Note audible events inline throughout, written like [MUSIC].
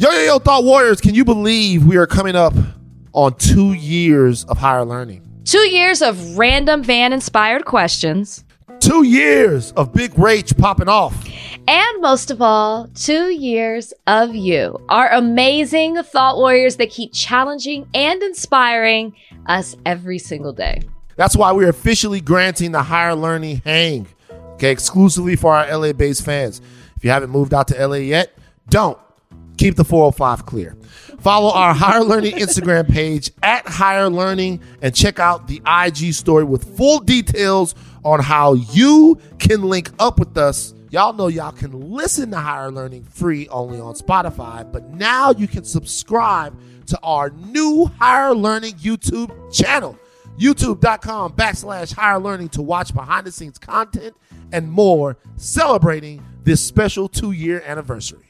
Yo, yo, yo, Thought Warriors, can you believe we are coming up on two years of higher learning? Two years of random van inspired questions. Two years of Big Rach popping off. And most of all, two years of you, our amazing thought warriors that keep challenging and inspiring us every single day. That's why we're officially granting the higher learning hang, okay, exclusively for our LA based fans. If you haven't moved out to LA yet, don't. Keep the 405 clear. Follow our Higher Learning Instagram page at Higher Learning and check out the IG story with full details on how you can link up with us. Y'all know y'all can listen to Higher Learning free only on Spotify, but now you can subscribe to our new Higher Learning YouTube channel. YouTube.com backslash higher learning to watch behind the scenes content and more celebrating this special two year anniversary.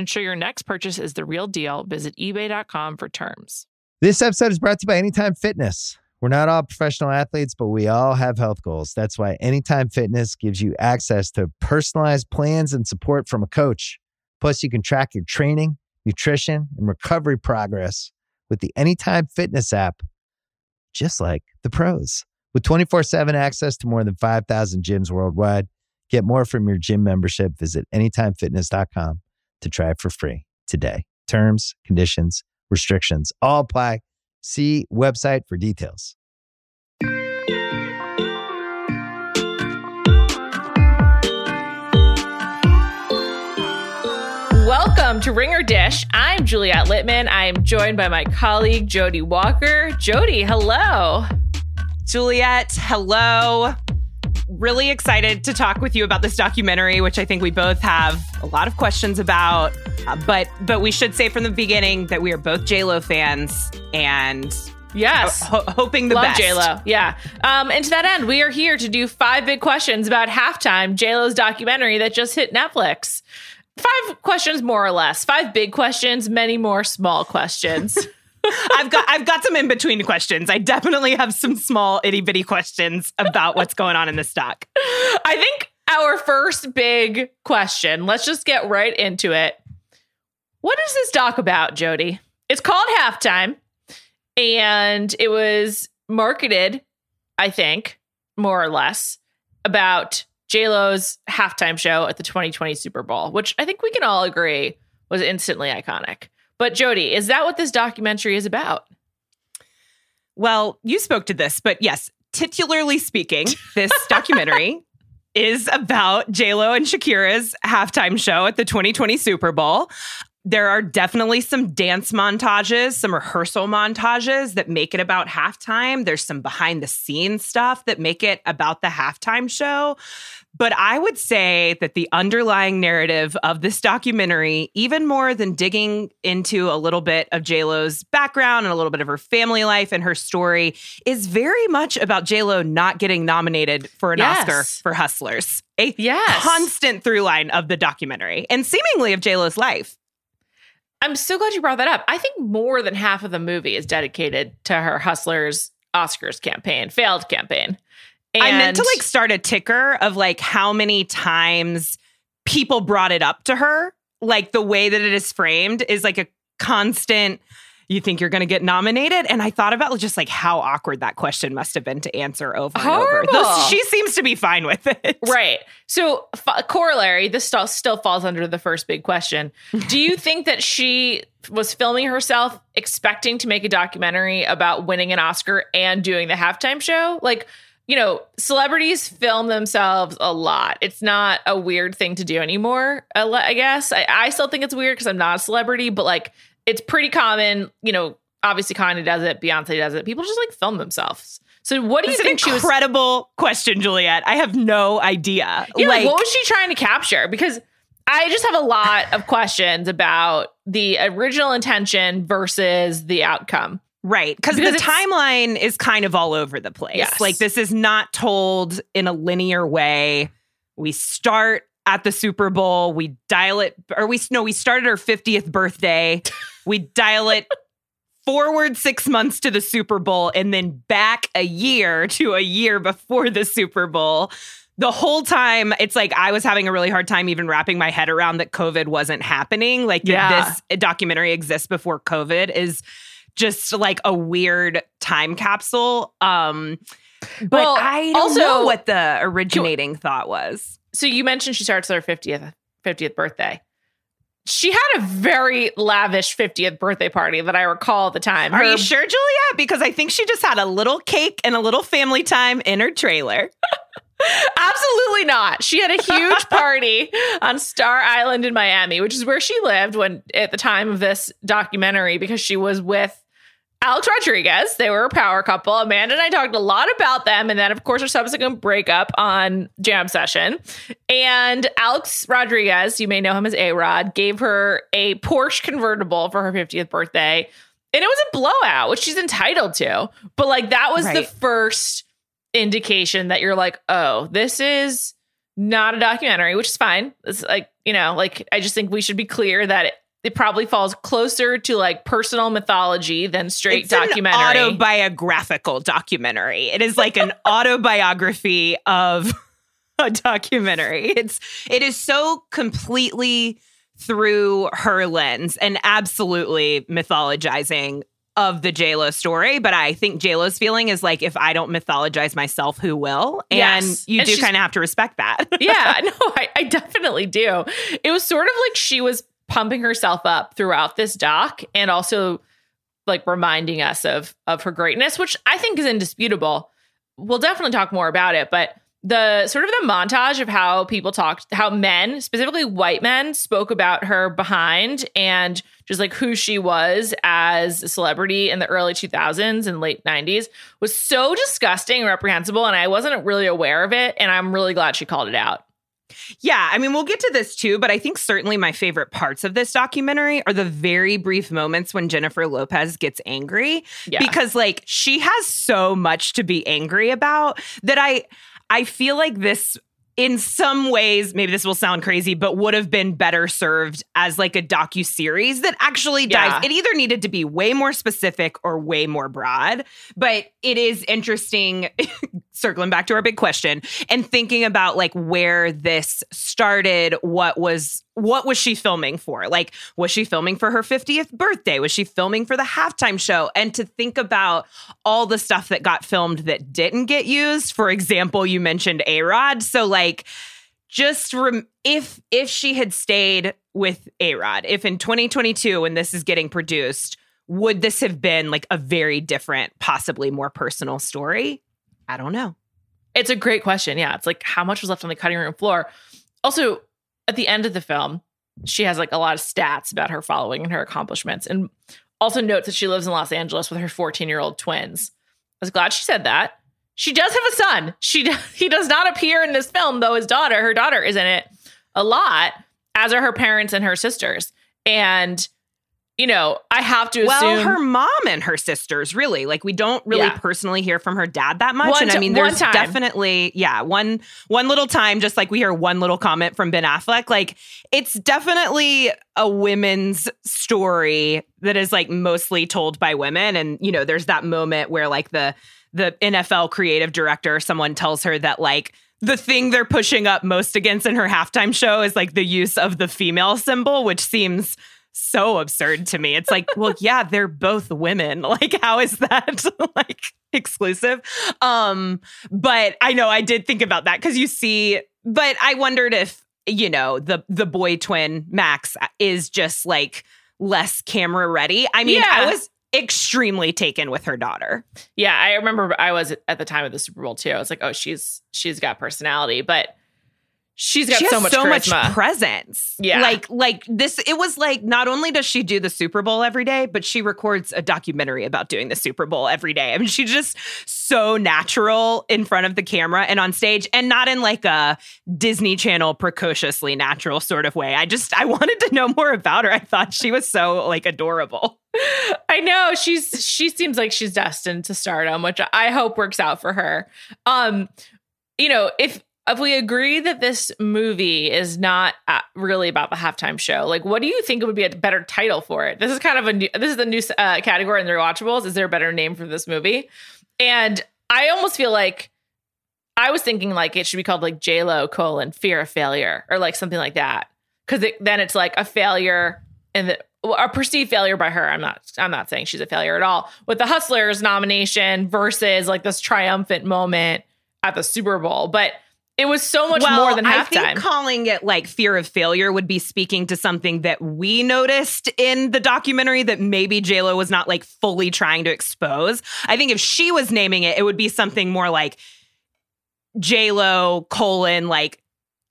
Ensure your next purchase is the real deal. Visit eBay.com for terms. This episode is brought to you by Anytime Fitness. We're not all professional athletes, but we all have health goals. That's why Anytime Fitness gives you access to personalized plans and support from a coach. Plus, you can track your training, nutrition, and recovery progress with the Anytime Fitness app, just like the pros. With 24 7 access to more than 5,000 gyms worldwide, get more from your gym membership. Visit AnytimeFitness.com to try it for free today. Terms, conditions, restrictions all apply. See website for details. Welcome to Ringer Dish. I'm Juliet Litman. I am joined by my colleague Jodi Walker. Jodi, hello. Juliet, hello. Really excited to talk with you about this documentary, which I think we both have a lot of questions about. Uh, but but we should say from the beginning that we are both J Lo fans and Yes. ho- hoping the Love best. J Lo. Yeah. Um, and to that end, we are here to do five big questions about halftime, J Lo's documentary that just hit Netflix. Five questions, more or less. Five big questions, many more small questions. [LAUGHS] I've got I've got some in between questions. I definitely have some small itty bitty questions about what's going on in this doc. I think our first big question, let's just get right into it. What is this doc about, Jodi? It's called Halftime, and it was marketed, I think, more or less, about J-Lo's halftime show at the 2020 Super Bowl, which I think we can all agree was instantly iconic. But Jodi, is that what this documentary is about? Well, you spoke to this, but yes, titularly speaking, this [LAUGHS] documentary is about Lo and Shakira's halftime show at the 2020 Super Bowl. There are definitely some dance montages, some rehearsal montages that make it about halftime. There's some behind the scenes stuff that make it about the halftime show. But I would say that the underlying narrative of this documentary, even more than digging into a little bit of JLo's background and a little bit of her family life and her story, is very much about JLo not getting nominated for an Yes. Oscar for Hustlers. A Yes. constant through line of the documentary and seemingly of JLo's life. I'm so glad you brought that up. I think more than half of the movie is dedicated to her Hustlers Oscars campaign, failed campaign. I meant to like start a ticker of like how many times people brought it up to her. Like the way that it is framed is like a constant, you think you're going to get nominated? And I thought about just like how awkward that question must have been to answer over and over. Though she seems to be fine with it. Right. So, f- corollary, this still, still falls under the first big question. Do you [LAUGHS] think that she was filming herself expecting to make a documentary about winning an Oscar and doing the halftime show? Like, you know, celebrities film themselves a lot. It's not a weird thing to do anymore, I guess. I, I still think it's weird because I'm not a celebrity, but like, it's pretty common. You know, obviously Kanye does it, Beyonce does it. People just like film themselves. So, what do you It's an think she was? incredible question, Juliet. I have no idea. Yeah, like, what was she trying to capture? Because I just have a lot of questions about the original intention versus the outcome. Right. Because the timeline is kind of all over the place. Yes. Like, this is not told in a linear way. We start at the Super Bowl, we dial it, or we, no, we started our 50th birthday, [LAUGHS] we dial it forward six months to the Super Bowl, and then back a year to a year before the Super Bowl. The whole time, it's like I was having a really hard time even wrapping my head around that COVID wasn't happening. Like, Yeah. this documentary exists before COVID is just like a weird time capsule. Um, but Well, I don't also- know what the originating thought was. So you mentioned she starts her 50th 50th birthday. She had a very lavish 50th birthday party that I recall at the time. Are Her- you sure, Juliet? Because I think she just had a little cake and a little family time in her trailer. [LAUGHS] Absolutely not. She had a huge [LAUGHS] party on Star Island in Miami, which is where she lived when at the time of this documentary because she was with Alex Rodriguez. They were a power couple. Amanda and I talked a lot about them and then of course her subsequent breakup on Jam Session. And Alex Rodriguez, you may know him as A-Rod, gave her a Porsche convertible for her 50th birthday. And it was a blowout, which she's entitled to. But like that was the first indication that you're like, oh, this is not a documentary, which is fine. It's like, you know, like I just think we should be clear that it, it probably falls closer to like personal mythology than straight it's documentary. an autobiographical documentary. It is like an [LAUGHS] autobiography of a documentary. It's it is so completely through her lens and absolutely mythologizing of the JLo story. But I think JLo's feeling is like if I don't mythologize myself, who will? And Yes. you And do kind of have to respect that. [LAUGHS] yeah, no, I, I definitely do. It was sort of like she was pumping herself up throughout this doc and also like reminding us of of her greatness, which I think is indisputable. We'll definitely talk more about it, but the sort of the montage of how people talked, how men, specifically white men, spoke about her behind and just like who she was as a celebrity in the early 2000s and late 90s was so disgusting and reprehensible. And I wasn't really aware of it. And I'm really glad she called it out. Yeah, I mean, we'll get to this too, but I think certainly my favorite parts of this documentary are the very brief moments when Jennifer Lopez gets angry Yeah. because like she has so much to be angry about that I I feel like this in some ways maybe this will sound crazy but would have been better served as like a docu series that actually dives Yeah. it either needed to be way more specific or way more broad but it is interesting [LAUGHS] circling back to our big question and thinking about like where this started what was what was she filming for? Like was she filming for her 50th birthday? Was she filming for the halftime show? And to think about all the stuff that got filmed that didn't get used for example you mentioned a-rod. So like just rem- if if she had stayed with a-rod if in 2022 when this is getting produced would this have been like a very different possibly more personal story i don't know It's a great question. Yeah. It's like how much was left on the cutting room floor. Also, at the end of the film, she has like a lot of stats about her following and her accomplishments, and also notes that she lives in Los Angeles with her 14 year old twins. I was glad she said that. She does have a son. She [LAUGHS] he does not appear in this film, though his daughter, her daughter, is in it a lot, as are her parents and her sisters. And you know, I have to well assume her mom and her sisters really. Like we don't really Yeah. personally hear from her dad that much. One and i mean there's definitely yeah one one little time just like we hear one little comment from ben affleck. Like it's definitely a women's story that is like mostly told by women. And you know there's that moment where like the the nfl creative director someone tells her that like the thing they're pushing up most against in her halftime show is like the use of the female symbol which seems so absurd to me. It's like, well, yeah, they're both women. [LAUGHS] Like, how is that [LAUGHS] like exclusive? Um, but I know I did think about that because you see, but I wondered if, you know, the the boy twin Max is just like less camera ready. I mean, Yeah. I was extremely taken with her daughter. Yeah, I remember I was at the time of the Super Bowl too. I was like, oh, she's she's got personality, but she's got she so much so charisma. much presence. Yeah. like like this. It was like not only does she do the Super Bowl every day, but she records a documentary about doing the Super Bowl every day. I mean, she's just so natural in front of the camera and on stage, and not in like a Disney Channel precociously natural sort of way. I just I wanted to know more about her. I thought she was so like adorable. I know she's she seems like she's destined to stardom, which I hope works out for her. Um, you know, if if we agree that this movie is not uh, really about the halftime show, like, what do you think would be a better title for it? This is kind of a new, this is the new uh, category in the rewatchables. Is there a better name for this movie? And I almost feel like I was thinking like it should be called like J Lo colon fear of failure or like something like that because it, then it's like a failure and a perceived failure by her. I'm not I'm not saying she's a failure at all with the Hustlers nomination versus like this triumphant moment at the Super Bowl, but it was so much more than I halftime. think calling it like fear of failure would be speaking to something that we noticed in the documentary that maybe JLo was not like fully trying to expose. I think if she was naming it, it would be something more like JLo colon like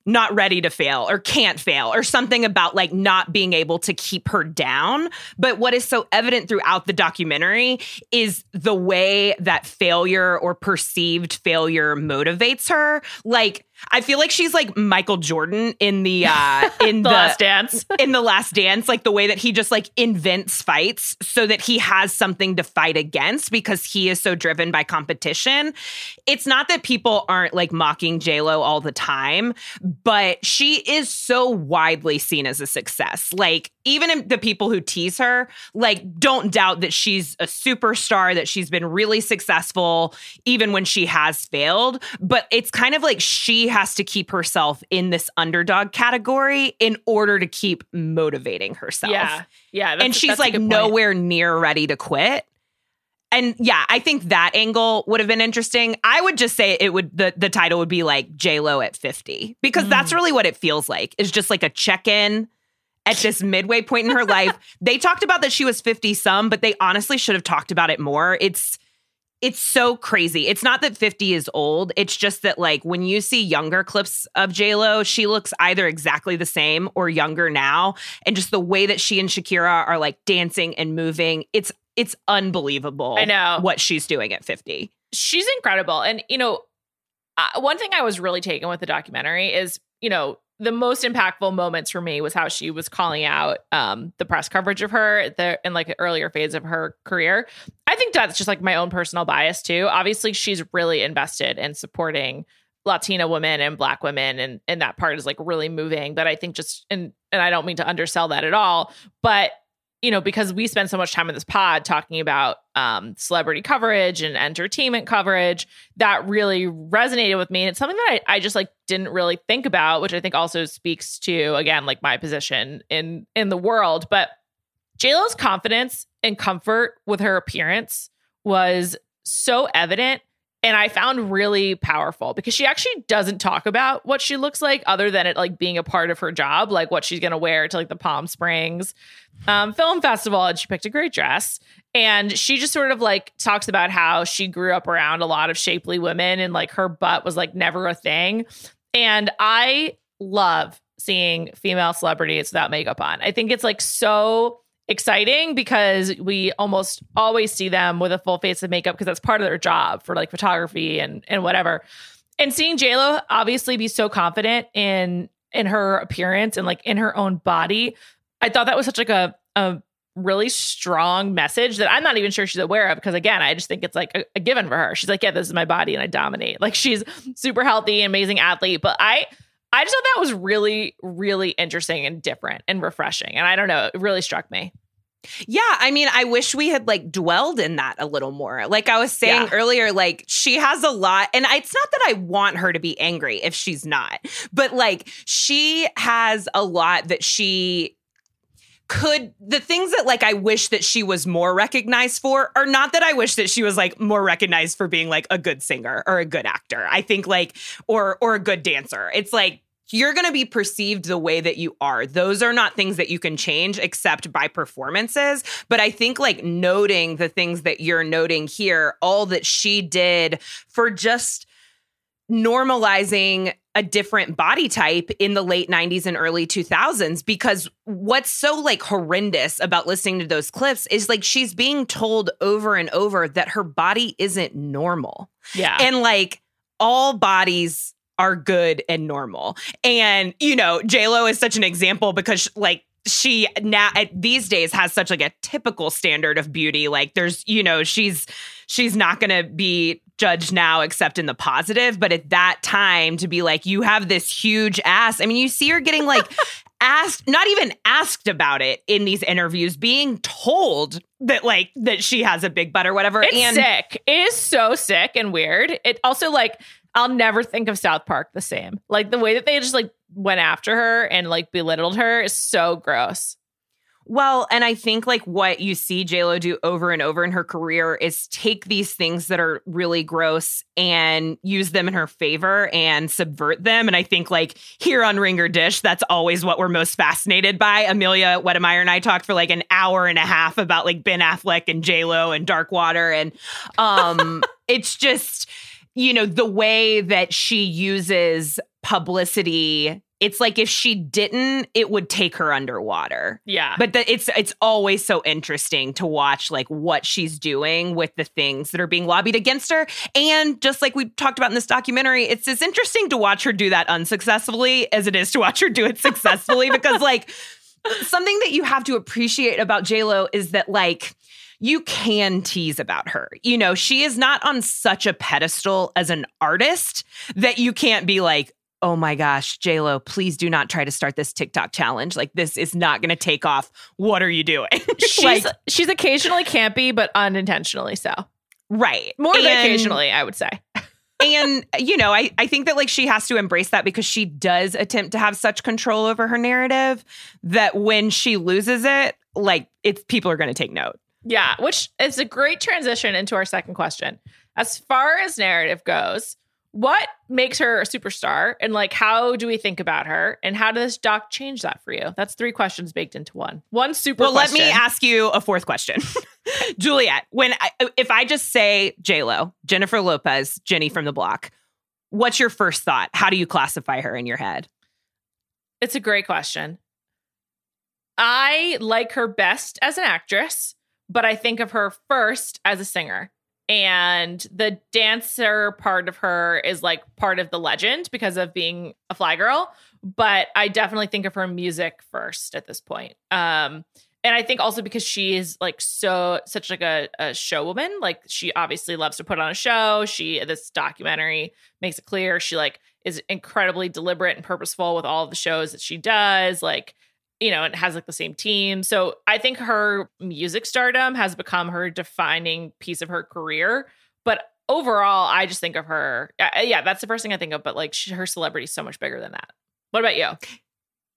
not ready to fail or can't fail or something about like not being able to keep her down. But what is so evident throughout the documentary is the way that failure or perceived failure motivates her. Like I feel like she's like Michael Jordan in the uh [LAUGHS] in the the, last dance. [LAUGHS] in the last dance like the way that he just like invents fights so that he has something to fight against because he is so driven by competition it's not that people aren't like mocking j-lo all the time but she is so widely seen as a success like even the people who tease her like don't doubt that she's a superstar that she's been really successful even when she has failed but it's kind of like she has to keep herself in this underdog category in order to keep motivating herself yeah, yeah, that's- and she's like nowhere near ready to quit. And yeah, I think that angle would have been interesting. I would just say it would the the title would be like J Lo at fifty because Mm. that's really what it feels like. It's just like a check in at this [LAUGHS] midway point in her life. They talked about that she was fifty some, but they honestly should have talked about it more. It's it's so crazy. It's not that 50 is old. It's just that like when you see younger clips of Lo, she looks either exactly the same or younger now. And just the way that she and Shakira are like dancing and moving, it's it's unbelievable. I know. what she's doing at 50. she's incredible. And, you know, uh, one thing I was really taken with the documentary is, you know, the most impactful moments for me was how she was calling out um, the press coverage of her the, in like an earlier phase of her career. I think that's just like my own personal bias too. Obviously, she's really invested in supporting Latina women and Black women, and and that part is like really moving. But I think just and and I don't mean to undersell that at all, but you know, because we spend so much time in this pod talking about um, celebrity coverage and entertainment coverage, that really resonated with me. And it's something that I, I just like didn't really think about, which I think also speaks to again like my position in in the world. But JLo's confidence and comfort with her appearance was so evident and I found really powerful because she actually doesn't talk about what she looks like other than it like being a part of her job, like what she's gonna wear to like the Palm Springs um, film festival, and she picked a great dress. And she just sort of like talks about how she grew up around a lot of shapely women and like her butt was like never a thing. And I love seeing female celebrities without makeup on. I think it's like so exciting because we almost always see them with a full face of makeup because that's part of their job for like photography and and whatever. And seeing JLo obviously be so confident in in her appearance and like in her own body, I thought that was such like a a really strong message that I'm not even sure she's aware of because again, I just think it's like a, a given for her. She's like, yeah, this is my body and I dominate. Like she's super healthy, amazing athlete, but I I just thought that was really, really interesting and different and refreshing. And I don't know, it really struck me. Yeah, I mean, I wish we had like dwelled in that a little more. Like I was saying Yeah. earlier, like she has a lot, and it's not that I want her to be angry if she's not, but like she has a lot that she could the things that like I wish that she was more recognized for are not that I wish that she was like more recognized for being like a good singer or a good actor. I think like or or a good dancer. It's like you're going to be perceived the way that you are. Those are not things that you can change except by performances. But I think like noting the things that you're noting here, all that she did for just normalizing a different body type in the late 90s and early 2000s because what's so like horrendous about listening to those clips is like she's being told over and over that her body isn't normal. Yeah. And like all bodies are good and normal. And you know, Lo is such an example because like she now these days has such like a typical standard of beauty like there's you know she's she's not going to be judged now except in the positive but at that time to be like you have this huge ass i mean you see her getting like [LAUGHS] asked not even asked about it in these interviews being told that like that she has a big butt or whatever It's and sick. It is so sick and weird. It also like I'll never think of South Park the same. Like the way that they just like went after her and like belittled her is so gross. Well, and I think like what you see JLo do over and over in her career is take these things that are really gross and use them in her favor and subvert them. And I think like here on Ringer Dish, that's always what we're most fascinated by. Amelia Wedemeyer and I talked for like an hour and a half about like Ben Affleck and JLo and Dark Water. And um [LAUGHS] it's just, you know, the way that she uses publicity. It's like if she didn't, it would take her underwater Yeah. but the, it's it's always so interesting to watch like what she's doing with the things that are being lobbied against her and just like we talked about in this documentary it's as interesting to watch her do that unsuccessfully as it is to watch her do it successfully [LAUGHS] because like something that you have to appreciate about j-lo is that like you can tease about her. You know, she is not on such a pedestal as an artist that you can't be like, oh my gosh, J-Lo, please do not try to start this TikTok challenge. Like this is not going to take off. What are you doing? [LAUGHS] she's like, she's occasionally campy, but unintentionally so. right. More than occasionally, I would say. [LAUGHS] and you know I, I think that like she has to embrace that because she does attempt to have such control over her narrative that when she loses it like it's people are going to take note Yeah, which is a great transition into our second question. As far as narrative goes, what makes her a superstar and like how do we think about her and how does doc change that for you? That's three questions baked into one. One super well let me ask you a fourth question [LAUGHS] juliet when I, if i just say j-lo jennifer lopez jenny from the block what's your first thought how do you classify her in your head It's a great question. I like her best as an actress, but I think of her first as a singer. And the dancer part of her is like part of the legend because of being a fly girl. But I definitely think of her music first at this point. Um, and I think also because she is like so such like a, a show woman. Like she obviously loves to put on a show. She this documentary makes it clear she like is incredibly deliberate and purposeful with all the shows that she does. Like you know, and has like the same team. So I think her music stardom has become her defining piece of her career. But overall, I just think of her. Yeah, that's the first thing I think of. But like she, her celebrity is so much bigger than that. What about you?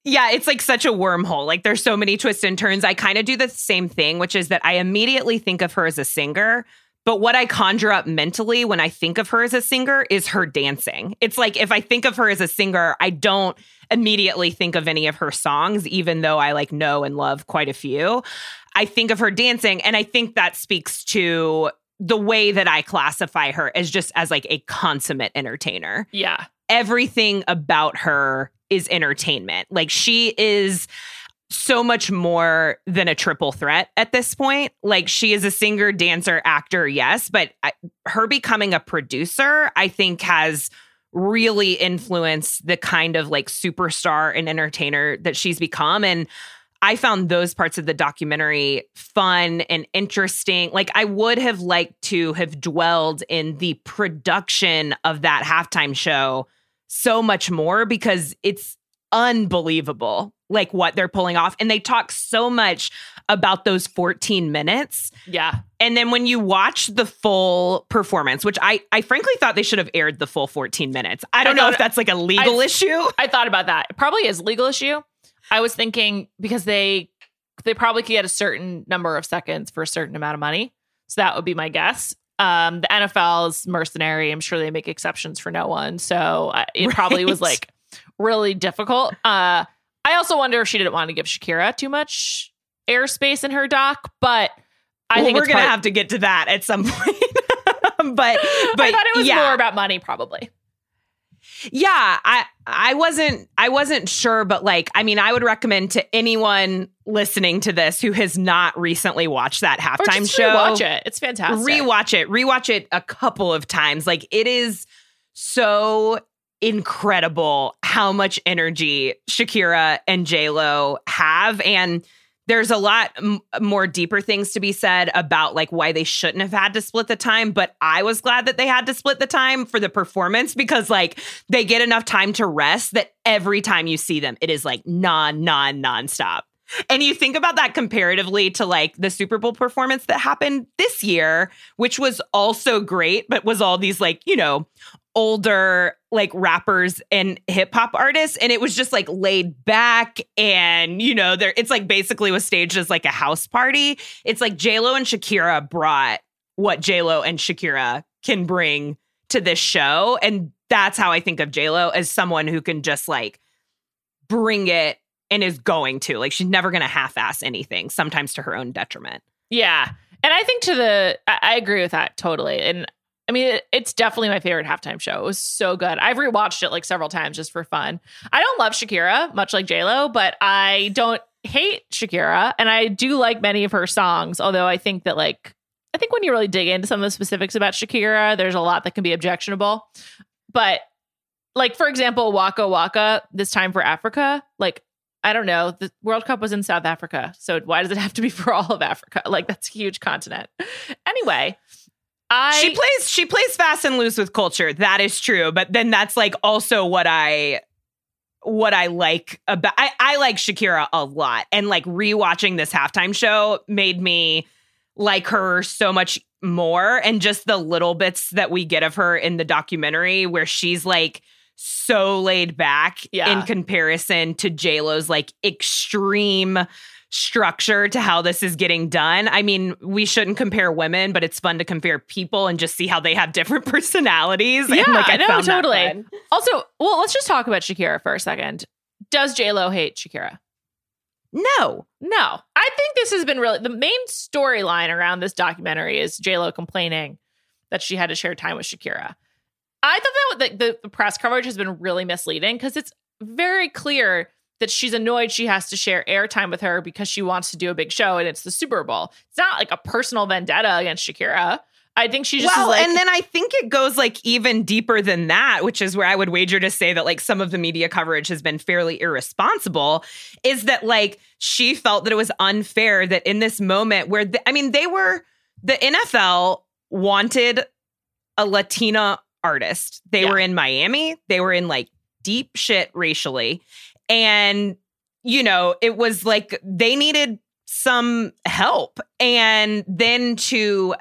Yeah, it's like such a wormhole. Like there's so many twists and turns. I kind of do the same thing, which is that I immediately think of her as a singer. But what I conjure up mentally when I think of her as a singer is her dancing. It's like if I think of her as a singer, I don't immediately think of any of her songs, even though I like know and love quite a few. I think of her dancing, and I think that speaks to the way that I classify her as just as like a consummate entertainer Yeah. everything about her is entertainment. Like she is so much more than a triple threat at this point. Like she is a singer, dancer, actor, yes, but I, her becoming a producer, I think has really influenced the kind of like superstar and entertainer that she's become and I found those parts of the documentary fun and interesting. Like, I would have liked to have dwelled in the production of that halftime show so much more because it's unbelievable, like what they're pulling off. And they talk so much about those 14 minutes. Yeah. And then when you watch the full performance, which I, I frankly thought they should have aired the full 14 minutes. I don't know if that's like a legal I- issue. I thought about that. It probably is legal issue. I was thinking because they they probably could get a certain number of seconds for a certain amount of money. So that would be my guess. Um, the NFL is mercenary. I'm sure they make exceptions for no one. So uh, it probably was like really difficult. Uh, I also wonder if she didn't want to give Shakira too much airspace in her doc, but I well, think we're gonna have to get to that at some [LAUGHS] point. but [LAUGHS] but I thought it was yeah. more about money, probably. Yeah, I I wasn't I wasn't sure, but like I mean, I would recommend to anyone listening to this who has not recently watched that halftime show. watch it. It's fantastic. Rewatch it. Rewatch it a couple of times. Like it is so incredible how much energy Shakira and J Lo have, and there's a lot m- more deeper things to be said about like why they shouldn't have had to split the time. But I was glad that they had to split the time for the performance because like they get enough time to rest that every time you see them, it is like non non nonstop. And you think about that comparatively to like the Super Bowl performance that happened this year, which was also great, but was all these like, you know, older like rappers and hip hop artists. And it was just like laid back. And, you know, there it's like basically was staged as like a house party. It's like JLo and Shakira brought what JLo and Shakira can bring to this show. And that's how I think of JLo as someone who can just like bring it and is going to. Like she's never going to half ass anything, sometimes to her own detriment. Yeah. And I think to the, I, I agree with that totally. And I mean, it, it's definitely my favorite halftime show. It was so good. I've rewatched it like several times just for fun. I don't love Shakira, much like JLo, but I don't hate Shakira. And I do like many of her songs, although I think that like, I think when you really dig into some of the specifics about Shakira, there's a lot that can be objectionable. But like, for example, Waka Waka, this time for Africa, like, I don't know. The World Cup was in South Africa. So why does it have to be for all of Africa? Like that's a huge continent. Anyway, I she plays she plays fast and loose with culture. That is true. But then that's like also what I what I like about I, I like Shakira a lot. And like rewatching this halftime show made me like her so much more. And just the little bits that we get of her in the documentary where she's like so laid back Yeah. in comparison to JLo's like extreme structure to how this is getting done. I mean, we shouldn't compare women, but it's fun to compare people and just see how they have different [LAUGHS] personalities. Yeah, and, like, I I know, totally. also well, let's just talk about Shakira for a second. Does J Lo hate Shakira? No. No, I think this has been really the main storyline around this documentary is J Lo complaining that she had to share time with Shakira. I thought that the, the press coverage has been really misleading because it's very clear that she's annoyed she has to share airtime with her because she wants to do a big show and it's the Super Bowl. It's not like a personal vendetta against Shakira. I think she just well, like, and then I think it goes like even deeper than that, which is where I would wager to say that like some of the media coverage has been fairly irresponsible. Is that like she felt that it was unfair that in this moment where the, I mean they were the NFL wanted a Latina artist. They Yeah. were in Miami. They were in like deep shit racially, and you know it was like they needed some help, and then to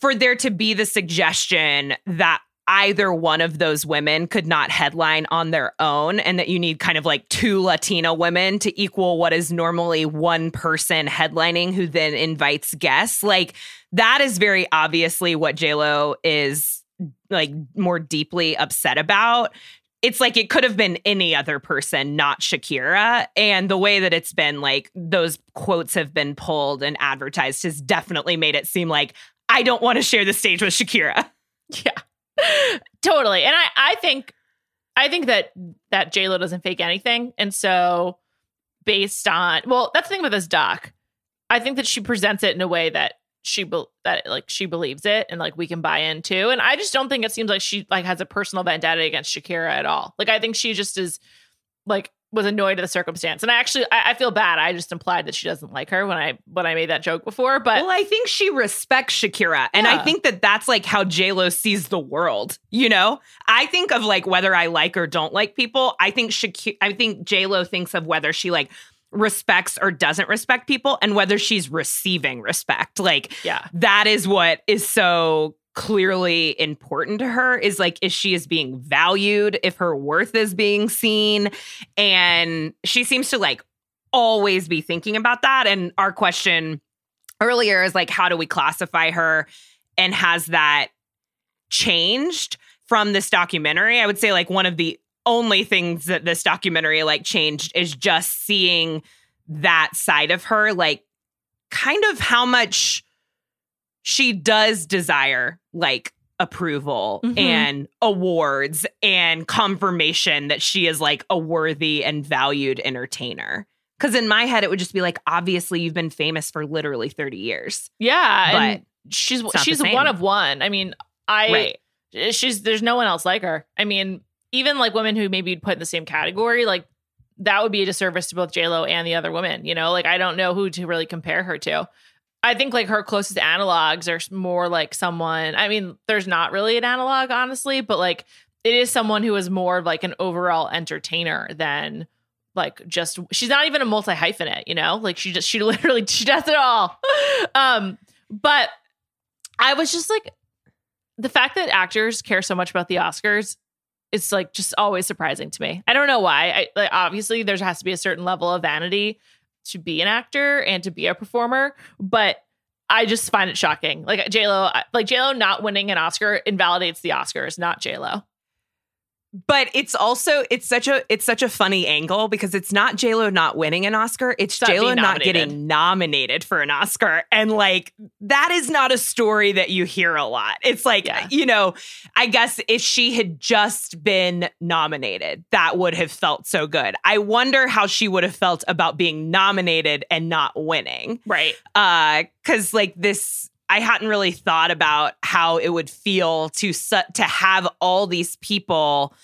for there to be the suggestion that either one of those women could not headline on their own and that you need kind of like two Latina women to equal what is normally one person headlining who then invites guests. Like that is very obviously what JLo is like more deeply upset about. It's like it could have been any other person, not Shakira. And the way that it's been like those quotes have been pulled and advertised has definitely made it seem like I don't want to share the stage with Shakira. [LAUGHS] Yeah, totally. And I, I think, I think that that Lo doesn't fake anything, and so based on, well, that's the thing with this doc. I think that she presents it in a way that she be, that like she believes it, and like we can buy into. And I just don't think it seems like she like has a personal vendetta against Shakira at all. Like I think she just is like was annoyed at the circumstance. And I actually, I, I feel bad. I just implied that she doesn't like her when I when I made that joke before, but. well, I think she respects Shakira. And I think that that's like how JLo sees the world. You know, I think of like whether I like or don't like people. I think Shakira, I think JLo thinks of whether she like respects or doesn't respect people and whether she's receiving respect. Like, yeah. that is what is so clearly important to her is like if she is being valued if her worth is being seen and she seems to like always be thinking about that. And our question earlier is like, how do we classify her? And has that changed from this documentary? I would say like one of the only things that this documentary like changed is just seeing that side of her, like kind of how much she does desire like approval Mhm. and awards and confirmation that she is like a worthy and valued entertainer. Cause in my head, it would just be like, obviously, you've been famous for literally 30 years. Yeah, But she's she's one of one. I mean, I right. she's there's no one else like her. I mean, even like women who maybe you'd put in the same category, like that would be a disservice to both Lo and the other women. You know, like I don't know who to really compare her to. I think like her closest analogs are more like someone. I mean, there's not really an analog, honestly, but like it is someone who is more of like an overall entertainer than like just she's not even a multi hyphenate, you know? Like she just she [LAUGHS] literally she does it all. [LAUGHS] um, but I was just like the fact that actors care so much about the Oscars it's like just always surprising to me. I don't know why. I like obviously there has to be a certain level of vanity to be an actor and to be a performer, but I just find it shocking. Like J Lo, like J Lo not winning an Oscar invalidates the Oscars, not J Lo. But it's also it's such a it's such a funny angle because it's not JLo not winning an Oscar, it's JLo being not getting nominated for an Oscar. And like that is not a story that you hear a lot. It's like, Yeah. you know, I guess if she had just been nominated, that would have felt so good. I wonder how she would have felt about being nominated and not winning Right. uh cuz like this I hadn't really thought about how it would feel to su- to have all these people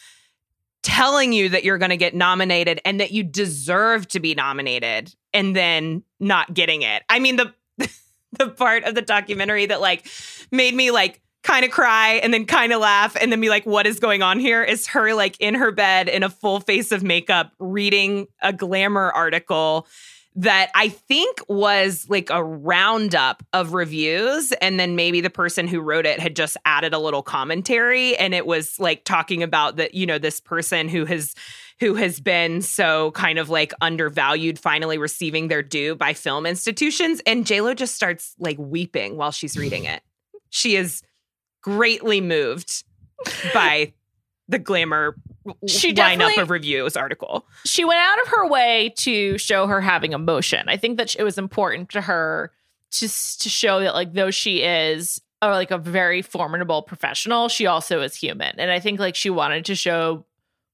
telling you that you're going to get nominated and that you deserve to be nominated and then not getting it. I mean the [LAUGHS] the part of the documentary that like made me like kind of cry and then kind of laugh and then be like what is going on here is her like in her bed in a full face of makeup reading a glamour article that I think was like a roundup of reviews. And then maybe the person who wrote it had just added a little commentary. And it was like talking about that, you know, this person who has who has been so kind of like undervalued finally receiving their due by film institutions. And JLo just starts like weeping while she's reading it. She is greatly moved by the glamour She lineup of reviews article. she went out of her way to show her having emotion. I think that it was important to her to to show that like though she is a, like a very formidable professional, she also is human. And I think like she wanted to show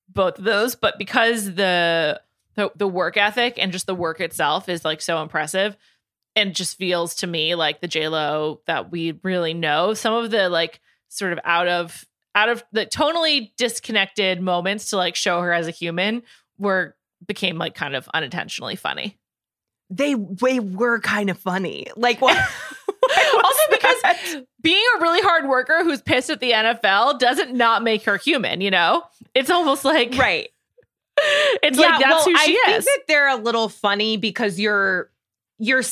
both of those, but because the the, the work ethic and just the work itself is like so impressive and just feels to me like the J Lo that we really know. Some of the like sort of out of out of the tonally disconnected moments to like show her as a human were became like kind of unintentionally funny. they they were kind of funny. Like what? [LAUGHS] also because being a really hard worker who's pissed at the NFL doesn't not make her human, you know? It's almost like right. [LAUGHS] it's like that's who she I is. think that they're a little funny because you're you're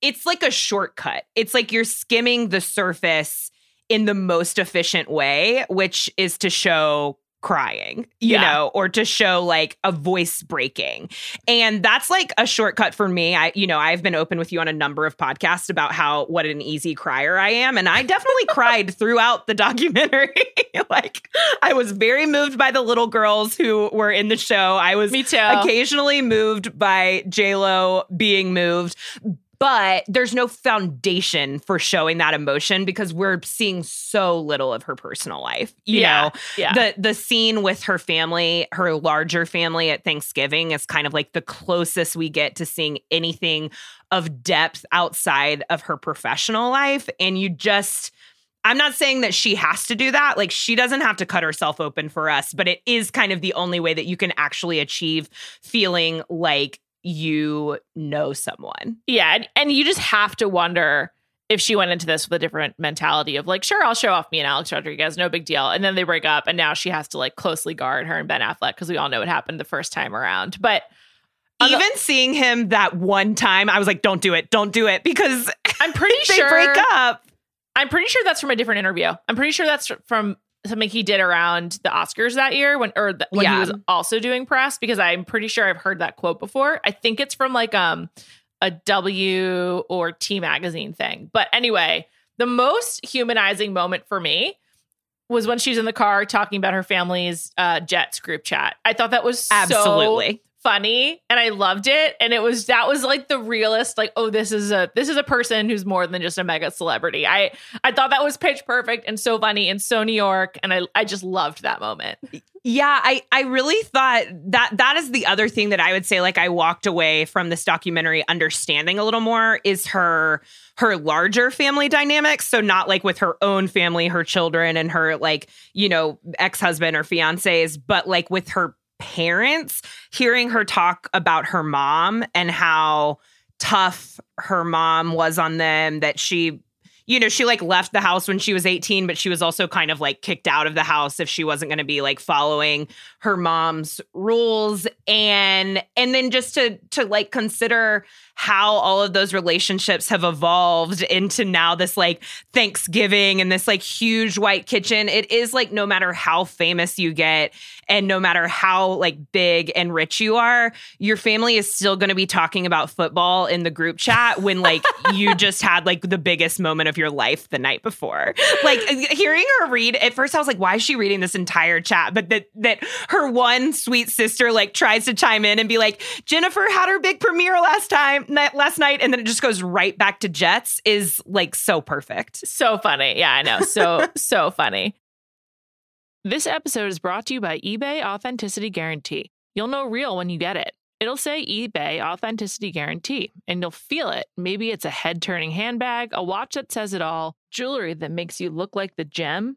it's like a shortcut. It's like you're skimming the surface in the most efficient way, which is to show crying, you Yeah. know, or to show like a voice breaking. And that's like a shortcut for me. I, you know, I've been open with you on a number of podcasts about how what an easy crier I am. And I definitely [LAUGHS] cried throughout the documentary. [LAUGHS] like I was very moved by the little girls who were in the show. I was Me too. occasionally moved by Lo being moved. But there's no foundation for showing that emotion because we're seeing so little of her personal life. You yeah. know, yeah. the the scene with her family, her larger family at Thanksgiving is kind of like the closest we get to seeing anything of depth outside of her professional life and you just I'm not saying that she has to do that. Like she doesn't have to cut herself open for us, but it is kind of the only way that you can actually achieve feeling like you know someone. Yeah, and, and you just have to wonder if she went into this with a different mentality of like, sure, I'll show off me and Alex Rodriguez, no big deal. And then they break up, and now she has to like closely guard her and Ben Affleck because we all know what happened the first time around. But on the- Even seeing him that one time, I was like, don't do it, don't do it because I'm pretty sure [LAUGHS] they break up. I'm pretty sure that's from a different interview. I'm pretty sure that's from something he did around the Oscars that year when or the, when Yeah. he was also doing press because I'm pretty sure I've heard that quote before. I think it's from like um a W or T magazine thing. But anyway, the most humanizing moment for me was when she's in the car talking about her family's uh, Jets group chat. I thought that was so Absolutely. Funny and I loved it. And it was that was like the realest, like, oh, this is a this is a person who's more than just a mega celebrity. I I thought that was pitch perfect and so funny and so New York. And I I just loved that moment. Yeah, I I really thought that that is the other thing that I would say like I walked away from this documentary understanding a little more is her her larger family dynamics, so not like with her own family, her children and her like, you know, ex-husband or fiancés, but like with her parents, hearing her talk about her mom and how tough her mom was on them that she you know, she like left the house when she was 18, but she was also kind of like kicked out of the house if she wasn't going to be like following her mom's rules and and then just to to like consider how all of those relationships have evolved into now this like Thanksgiving and this like huge white kitchen. It is like no matter how famous you get and no matter how like big and rich you are, your family is still going to be talking about football in the group chat when like you [LAUGHS] just had like the biggest moment of your life the night before. Like hearing her read at first I was like why is she reading this entire chat? But that that her one sweet sister like tries to chime in and be like Jennifer had her big premiere last time night last night and then it just goes right back to Jets is like so perfect. So funny. Yeah, I know. So [LAUGHS] so funny. This episode is brought to you by eBay Authenticity Guarantee. You'll know real when you get it. It'll say eBay Authenticity Guarantee, and you'll feel it. Maybe it's a head turning handbag, a watch that says it all, jewelry that makes you look like the gem.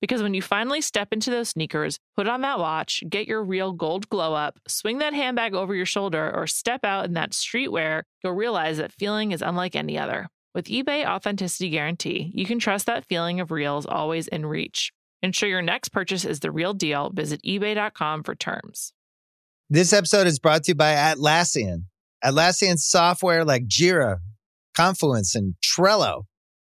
Because when you finally step into those sneakers, put on that watch, get your real gold glow up, swing that handbag over your shoulder, or step out in that streetwear, you'll realize that feeling is unlike any other. With eBay Authenticity Guarantee, you can trust that feeling of real is always in reach. Ensure your next purchase is the real deal. Visit eBay.com for terms. This episode is brought to you by Atlassian. Atlassian software like Jira, Confluence, and Trello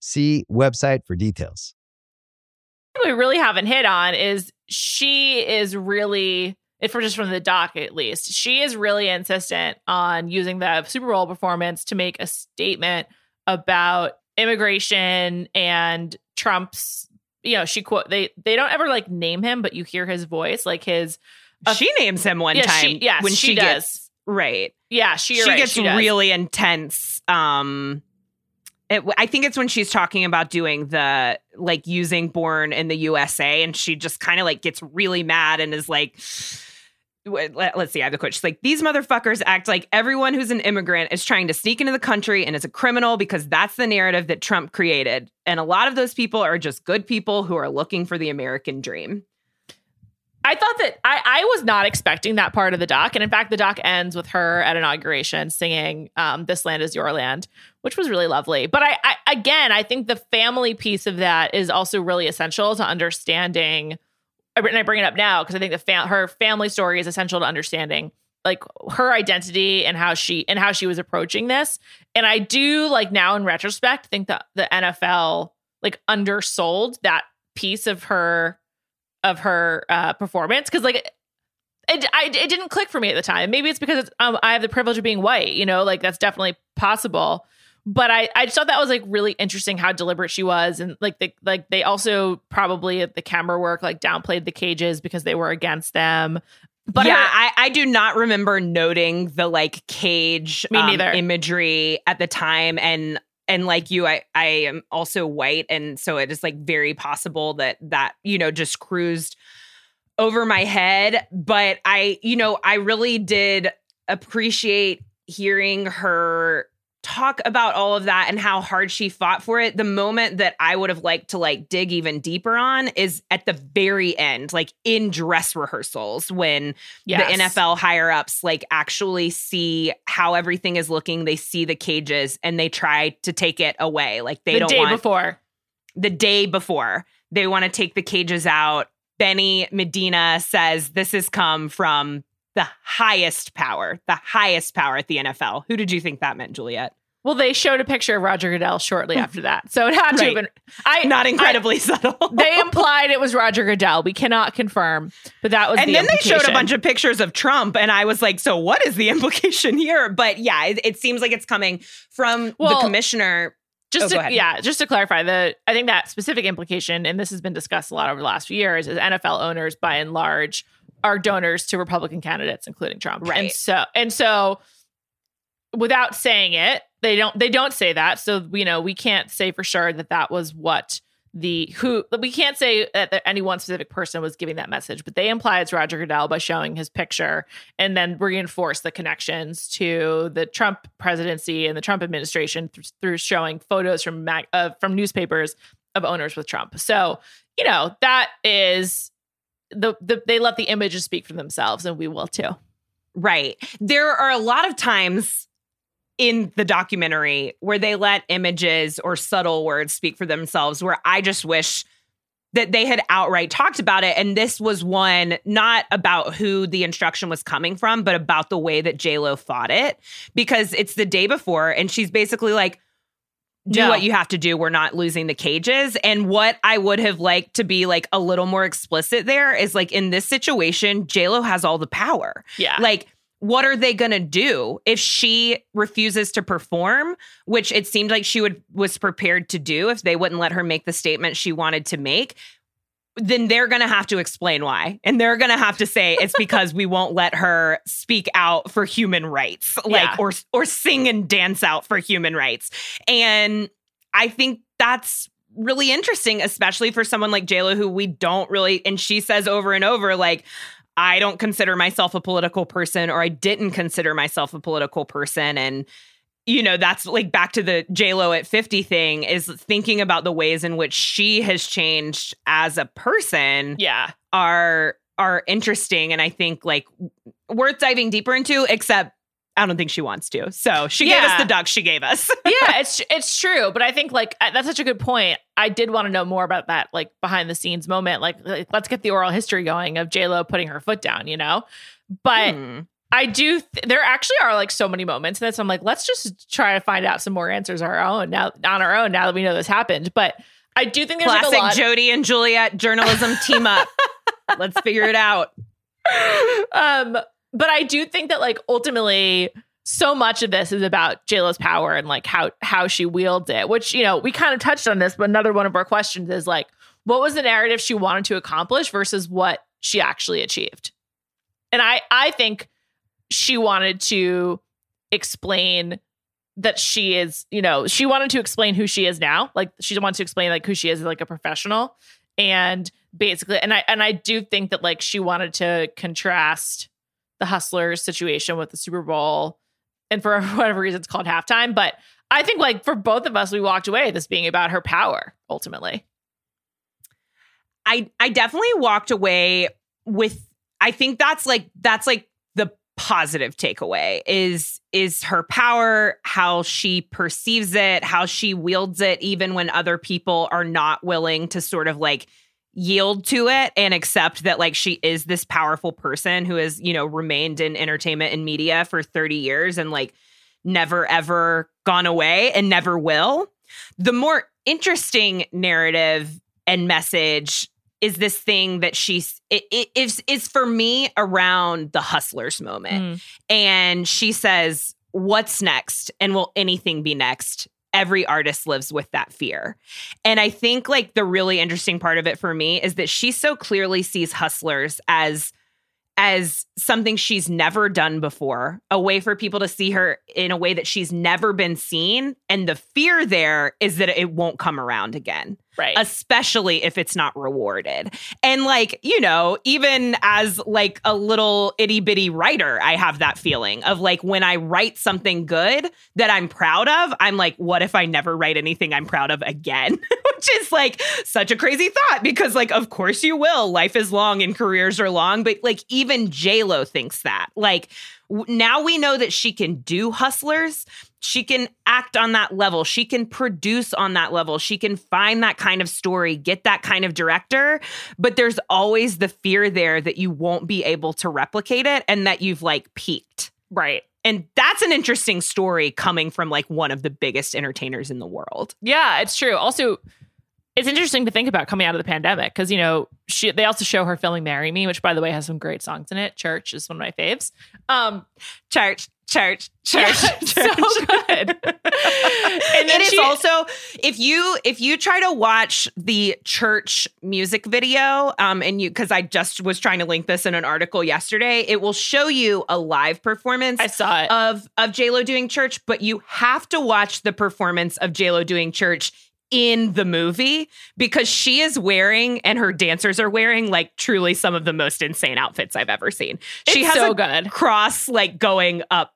See website for details. we really haven't hit on is she is really if we're just from the doc at least she is really insistent on using the super bowl performance to make a statement about immigration and trump's you know she quote they they don't ever like name him but you hear his voice like his Uh, she names him one yeah, time she- yes, when she she, does. gets right. yeah she, she right, gets she really intense. Um, it, I think it's when she's talking about doing the like using born in the USA, and she just kind of like gets really mad and is like. Let, us see. I have the quote. She's like, "These motherfuckers act like everyone who's an immigrant is trying to sneak into the country and is a criminal because that's the narrative that Trump created. And a lot of those people are just good people who are looking for the American dream." I thought that I, I was not expecting that part of the doc. And in fact, the doc ends with her at inauguration singing um, This Land is Your Land, which was really lovely. But I, I again, I think the family piece of that is also really essential to understanding. And I bring it up now because I think the fam- her family story is essential to understanding like her identity and how she and how she was approaching this. And I do like now in retrospect think that the NFL like undersold that piece of her of her uh performance because like it, I, it didn't click for me at the time. Maybe it's because it's, um, I have the privilege of being white, you know, like that's definitely possible. But I, I just thought that was like really interesting how deliberate she was, and like the like they also probably at the camera work like downplayed the cages because they were against them. But yeah, her, I, I do not remember noting the like cage me um, neither. imagery at the time, and and like you, I I am also white, and so it is like very possible that that you know just cruised over my head. But I, you know, I really did appreciate hearing her talk about all of that and how hard she fought for it. The moment that I would have liked to like dig even deeper on is at the very end, like in dress rehearsals when Yes. the NFL higher ups like actually see how everything is looking. They see the cages and they try to take it away. Like they the don't The day want before. the day before. They want to take the cages out. Benny Medina says this has come from the highest power, the highest power at the NFL. Who did you think that meant, Juliet? Well, they showed a picture of Roger Goodell shortly hmm. after that, so it had to have been. I Not incredibly subtle. [LAUGHS] They implied it was Roger Goodell. We cannot confirm, but that was and the then they showed a bunch of pictures of Trump, and I was like, so what is the [LAUGHS] implication here? But yeah, it, it seems like it's coming from Well, the commissioner. just Oh, to, yeah, just to clarify, the I think that specific implication, and this has been discussed a lot over the last few years, is NFL owners by and large are donors to Republican candidates, including Trump. Right. And Right. so and so without saying it, they don't they don't say that. So you know, we can't say for sure that that was what the who we can't say that, any one specific person was giving that message, but they imply it's Roger Goodell by showing his picture and then reinforce the connections to the Trump presidency and the Trump administration th- through showing photos from mag- uh, from newspapers of owners with Trump. So you know that is the, the they let the images speak for themselves, and we will too. Right. There are a lot of times in the documentary where they let images or subtle words speak for themselves where I just wish that they had outright talked about it. And this was one not about who the instruction was coming from but about the way that J-Lo fought it. Because it's the day before and she's basically like do No. what you have to do. We're not losing the cages. And what I would have liked to be like a little more explicit there is like in this situation J-Lo has all the power. Yeah, like what are they going to do if she refuses to perform which it seemed like she would was prepared to do if they wouldn't let her make the statement she wanted to make then they're going to have to explain why and they're going to have to say it's [LAUGHS] because we won't let her speak out for human rights like Yeah. or or sing and dance out for human rights and i think that's really interesting especially for someone like JLo who we don't really and she says over and over like I don't consider myself a political person or I didn't consider myself a political person and you know that's like back to the J-Lo at 50 thing is thinking about the ways in which she has changed as a person yeah. are are interesting and I think like worth diving deeper into except I don't think she wants to. So she gave us the duck she gave us. [LAUGHS] yeah, it's it's true, but I think like that's such a good point. I did want to know more about that like behind the scenes moment. Like, like, let's get the oral history going of J Lo putting her foot down, you know. But Hmm. I do. Th- there actually are like so many moments this. I'm like, let's just try to find out some more answers our own now on our own now that we know this happened. But I do think there's like a Classic lot. Jodi and Juliet journalism team up. [LAUGHS] Let's figure it out. um, but I do think that like ultimately so much of this is about JLo's power and like how how she wields it, which you know, we kind of touched on this, but another one of our questions is like, what was the narrative she wanted to accomplish versus what she actually achieved? And I I think she wanted to explain that she is, you know, she wanted to explain who she is now. Like she wanted to explain like who she is as like a professional. And basically, and I and I do think that like she wanted to contrast the hustlers situation with the Super Bowl. And for [LAUGHS] whatever reason it's called halftime. But I think like for both of us, we walked away this being about her power ultimately. I I definitely walked away with I think that's like that's like the positive takeaway is is her power, how she perceives it, how she wields it even when other people are not willing to sort of like yield to it and accept that like she is this powerful person who has, you know, remained in entertainment and media for 30 years and like never ever gone away and never will. The more interesting narrative and message is this thing that she's it, it is is for me around the hustlers moment. Mm. And she says, What's next? And will anything be next? Every artist lives with that fear. And I think like the really interesting part of it for me is that she so clearly sees hustlers as as something she's never done before, a way for people to see her in a way that she's never been seen. And the fear there is that it won't come around again Right. especially if it's not rewarded. And like, you know, even as like a little itty bitty writer, I have that feeling of like when I write something good that I'm proud of, I'm like, what if I never write anything I'm proud of again? [LAUGHS] Which is like such a crazy thought because like, of course you will. Life is long and careers are long, but like even J-Lo thinks that. Like now we know that she can do hustlers she can act on that level she can produce on that level she can find that kind of story get that kind of director but there's always the fear there that you won't be able to replicate it and that you've like peaked right. and that's an interesting story coming from like one of the biggest entertainers in the world Yeah, it's true. Also, it's interesting to think about coming out of the pandemic because you know she. They also show her filming "Marry Me," which by the way has some great songs in it. "Church" is one of my faves. Um, church church [LAUGHS] church, Yeah, church. so good. [LAUGHS] and then it's she, also if you if you try to watch the church music video um and you because i just was trying to link this in an article yesterday it will show you a live performance I saw it. of of j-lo doing church but you have to watch the performance of j-lo doing church in the movie because she is wearing and her dancers are wearing like truly some of the most insane outfits I've ever seen. She It's has so a good. cross like going up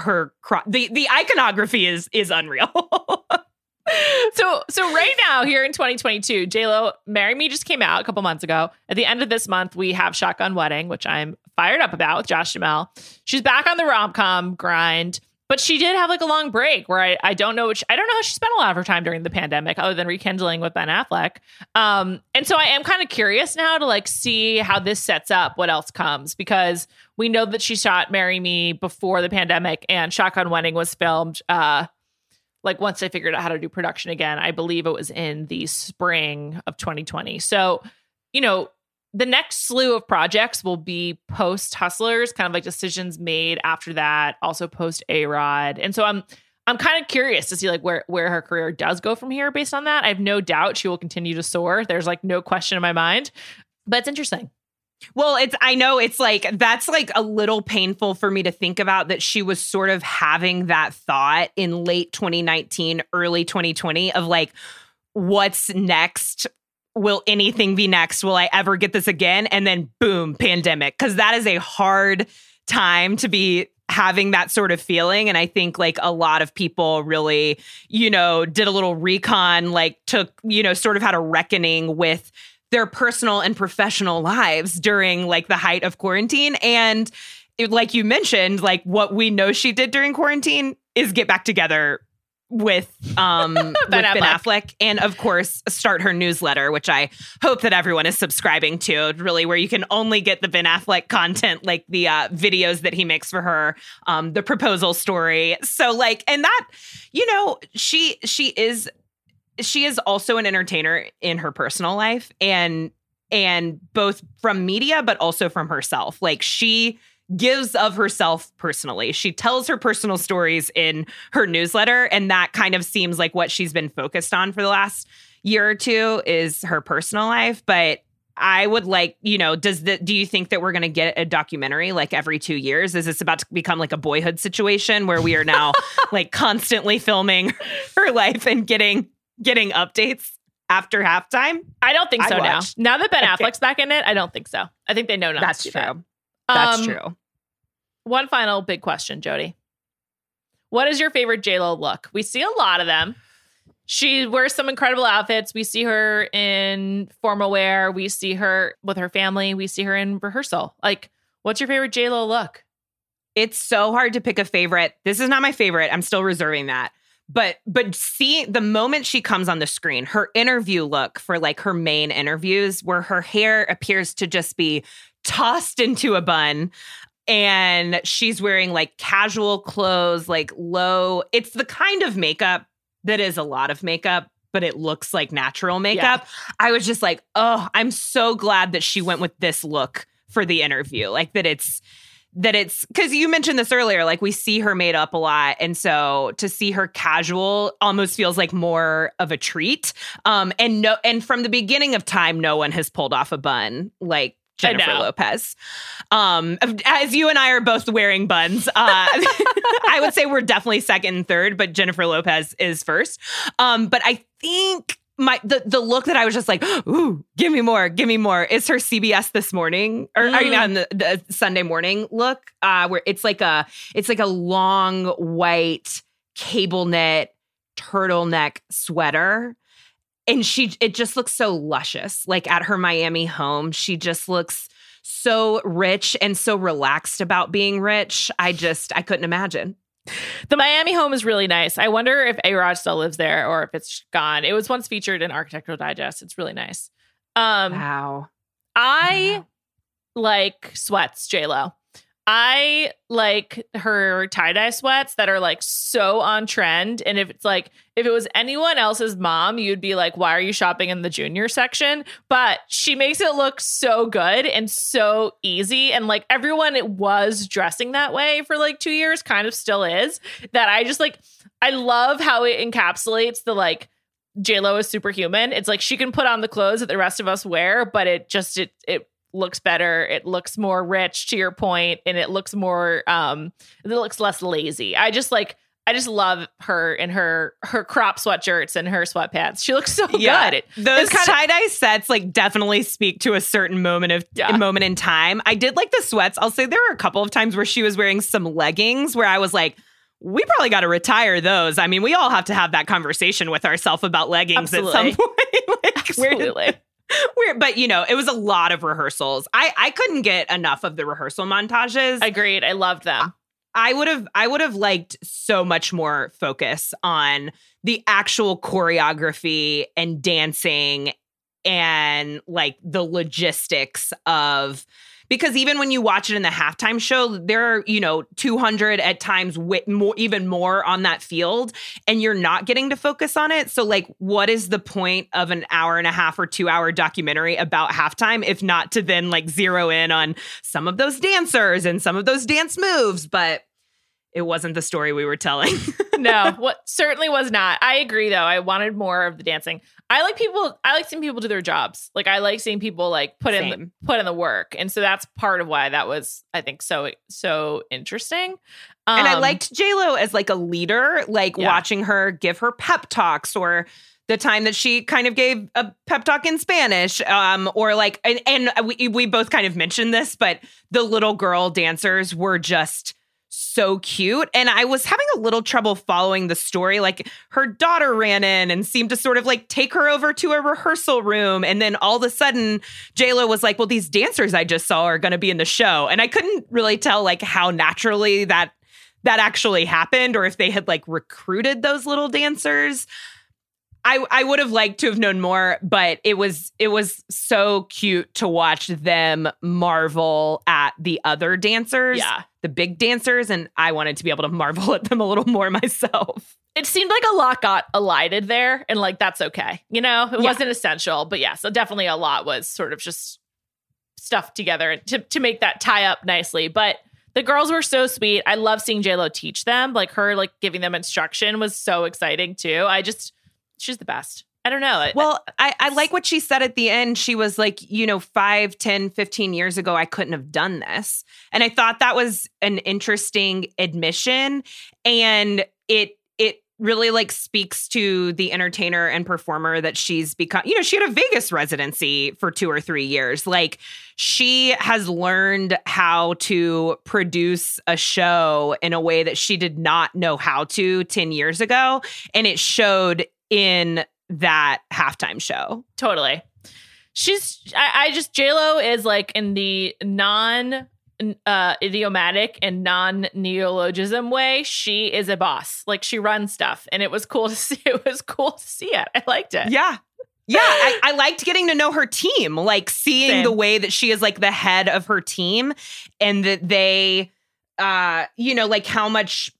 her cross. The the iconography is is unreal. [LAUGHS] so so right now here in 2022 j-lo marry me just came out a couple months ago at the end of this month we have shotgun wedding which i'm fired up about with josh Duhamel. she's back on the rom-com grind but she did have like a long break where I, I don't know which I don't know how she spent a lot of her time during the pandemic other than rekindling with Ben Affleck. Um, and so I am kind of curious now to like see how this sets up what else comes because we know that she shot Marry Me before the pandemic and Shotgun Wedding was filmed uh like once I figured out how to do production again, I believe it was in the spring of 2020. So, you know, the next slew of projects will be post Hustlers, kind of like decisions made after that, also post A Rod. And so I'm I'm kind of curious to see like where where her career does go from here based on that. I have no doubt she will continue to soar. There's like no question in my mind. But it's interesting. well, it's I know it's like that's like a little painful for me to think about that she was sort of having that thought in late 2019, early 2020 of like what's next will anything be next? Will I ever get this again? And then boom, pandemic. Cause that is a hard time to be having that sort of feeling. And I think like a lot of people really, you know, did a little recon, like took, you know, sort of had a reckoning with their personal and professional lives during like the height of quarantine. And it, like you mentioned, like what we know she did during quarantine is get back together with um [LAUGHS] with ben Affleck. Affleck and of course start her newsletter which I hope that everyone is subscribing to really where you can only get the Ben Affleck content like the uh videos that he makes for her um the proposal story so like and that you know she she is she is also an entertainer in her personal life and and both from media but also from herself like she gives of herself personally she tells her personal stories in her newsletter and that kind of seems like what she's been focused on for the last year or two is her personal life but I would like, you know, does the do you think that we're going to get a documentary like every 2 years? Is this about to become like a boyhood situation where we are now [LAUGHS] like constantly filming [LAUGHS] her life and getting getting updates after halftime? I don't think so now. Now that Ben Okay. Affleck's back in it, I don't think so. I think they know not That's to true. that. That's Um, true. One final big question, Jodi. What is your favorite JLo look? We see a lot of them. She wears some incredible outfits. We see her in formal wear. We see her with her family. We see her in rehearsal. Like, what's your favorite JLo look? It's so hard to pick a favorite. This is not my favorite. I'm still reserving that. but but see the moment she comes on the screen, her interview look for like her main interviews, where her hair appears to just be tossed into a bun and she's wearing like casual clothes, like low. It's the kind of makeup that is a lot of makeup, but it looks like natural makeup. I was just like, oh, I'm so glad that she went with this look for the interview. Like that it's that it's because you mentioned this earlier, like we see her made up a lot. And so to see her casual almost feels like more of a treat. Um, and no, and from the beginning of time, no one has pulled off a bun like Jennifer. Lopez. Um, as you and I are both wearing buns, uh, [LAUGHS] I would say we're definitely second and third, but Jennifer Lopez is first. Um, but I think my the the look that I was just like, ooh, give me more, give me more. Is her CBS this morning or are you Mm. on the, the Sunday morning look? Uh, where it's like a it's like a long white cable knit turtleneck sweater and she it just looks so luscious like at her miami home she just looks so rich and so relaxed about being rich i just i couldn't imagine The Miami home is really nice. I wonder if A Rod still lives there or if it's gone. It was once featured in Architectural Digest. It's really nice. Um, wow I like sweats, J Lo. I like her tie dye sweats that are like so on trend. And if it's like, if it was anyone else's mom, you'd be like, why are you shopping in the junior section? But she makes it look so good and so easy. And like everyone was dressing that way for like two years, kind of still is. That I just like, I love how it encapsulates the like, J Lo is superhuman. It's like she can put on the clothes that the rest of us wear, but it just it it looks better. It looks more rich to your point, and it looks more um it looks less lazy. I just like I just love her in her her crop sweatshirts and her sweatpants. She looks so [LAUGHS] Yeah. good. It- those kinda- tie-dye sets like definitely speak to a certain moment of Yeah. moment in time i did like the sweats i'll say there were a couple of times where she was wearing some leggings where i was like we probably got to retire those. I mean, we all have to have that conversation with ourselves about leggings at some [LAUGHS] point. like, where did- [LAUGHS] Where, but you know, it was a lot of rehearsals. I I couldn't get enough of the rehearsal montages. Agreed. I loved them. I would have I would have liked so much more focus on the actual choreography and dancing and like the logistics of because even when you watch it in the halftime show there are you know 200 at times more even more on that field and you're not getting to focus on it. So like what is the point of an hour and a half or 2 hour documentary about halftime if not to then like zero in on some of those dancers and some of those dance moves? But it wasn't the story we were telling [LAUGHS] no, what certainly was not. I agree though. I wanted more of the dancing. I like people I like seeing people do their jobs. Like I like seeing people like put in the, put in the work. And so that's part of why that was I think so so interesting. and I Um, liked J Lo as like a leader, like Yeah. watching her give her pep talks or the time that she kind of gave a pep talk in Spanish, um, or like, and, and we we both kind of mentioned this, but the little girl dancers were just so cute, and I was having a little trouble following the story. Like her daughter ran in and seemed to sort of like take her over to a rehearsal room, and then all of a sudden J Lo was like, "Well, these dancers I just saw are going to be in the show," and I couldn't really tell like how naturally that that actually happened or if they had like recruited those little dancers. I I would have liked to have known more, but it was it was so cute to watch them marvel at the other dancers, Yeah. the big dancers, and I wanted to be able to marvel [LAUGHS] at them a little more myself. it seemed like a lot got elided there and like that's okay. You know, it Yeah. wasn't essential, but yeah, so definitely a lot was sort of just stuffed together to to make that tie up nicely. But the girls were so sweet. I love seeing JLo teach them. Like her like giving them instruction was so exciting too. I just she's the best. I don't know. Well, I, I like what she said at the end. She was like, you know, 5, 10, 15 years ago, I couldn't have done this. And I thought that was an interesting admission. And it, it, really like speaks to the entertainer and performer that she's become. You know, she had a Vegas residency for 2 or 3 years. Like she has learned how to produce a show in a way that she did not know how to 10 years ago and it showed in that halftime show. Totally. She's I, I just JLo is like in the non uh, idiomatic and non neologism way, she is a boss. Like she runs stuff, and it was cool to [LAUGHS] see. It was cool to see it. I liked it. Yeah. Yeah, [LAUGHS] I, I liked getting to know her team, like seeing Same. the way that she is like the head of her team and that they uh you know like how much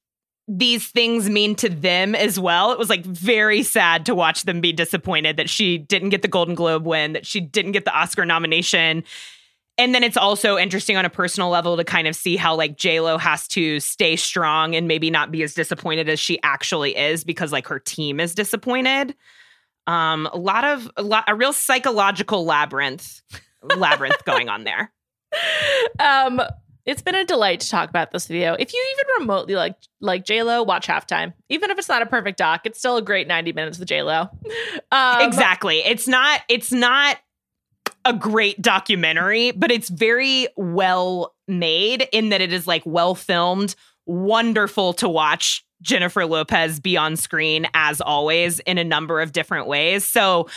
these things mean to them as well. It was like very sad to watch them be disappointed that she didn't get the Golden Globe win, that she didn't get the Oscar nomination. And then it's also interesting on a personal level to kind of see how like Lo has to stay strong and maybe not be as disappointed as she actually is because like her team is disappointed. Um, a lot of a, lot, a real psychological labyrinth labyrinth going on there. [LAUGHS] Um, it's been a delight to talk about this video. If you even remotely like like J Lo, watch halftime. Even if it's not a perfect doc, it's still a great ninety minutes with J Lo. [LAUGHS] Um, exactly. It's not it's not a great documentary, but it's very well made in that it is like well filmed, wonderful to watch Jennifer Lopez be on screen as always in a number of different ways. So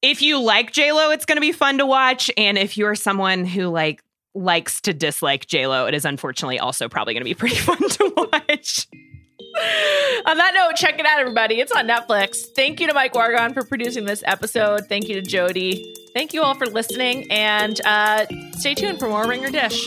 if you like J Lo, it's going to be fun to watch and if you're someone who like likes to dislike Lo, it is unfortunately also probably going to be pretty [LAUGHS] fun to watch. On that note, check it out, everybody. It's on Netflix. Thank you to Mike Wargon for producing this episode. Thank you to Jodi. Thank you all for listening, and uh, stay tuned for more Ringer Dish.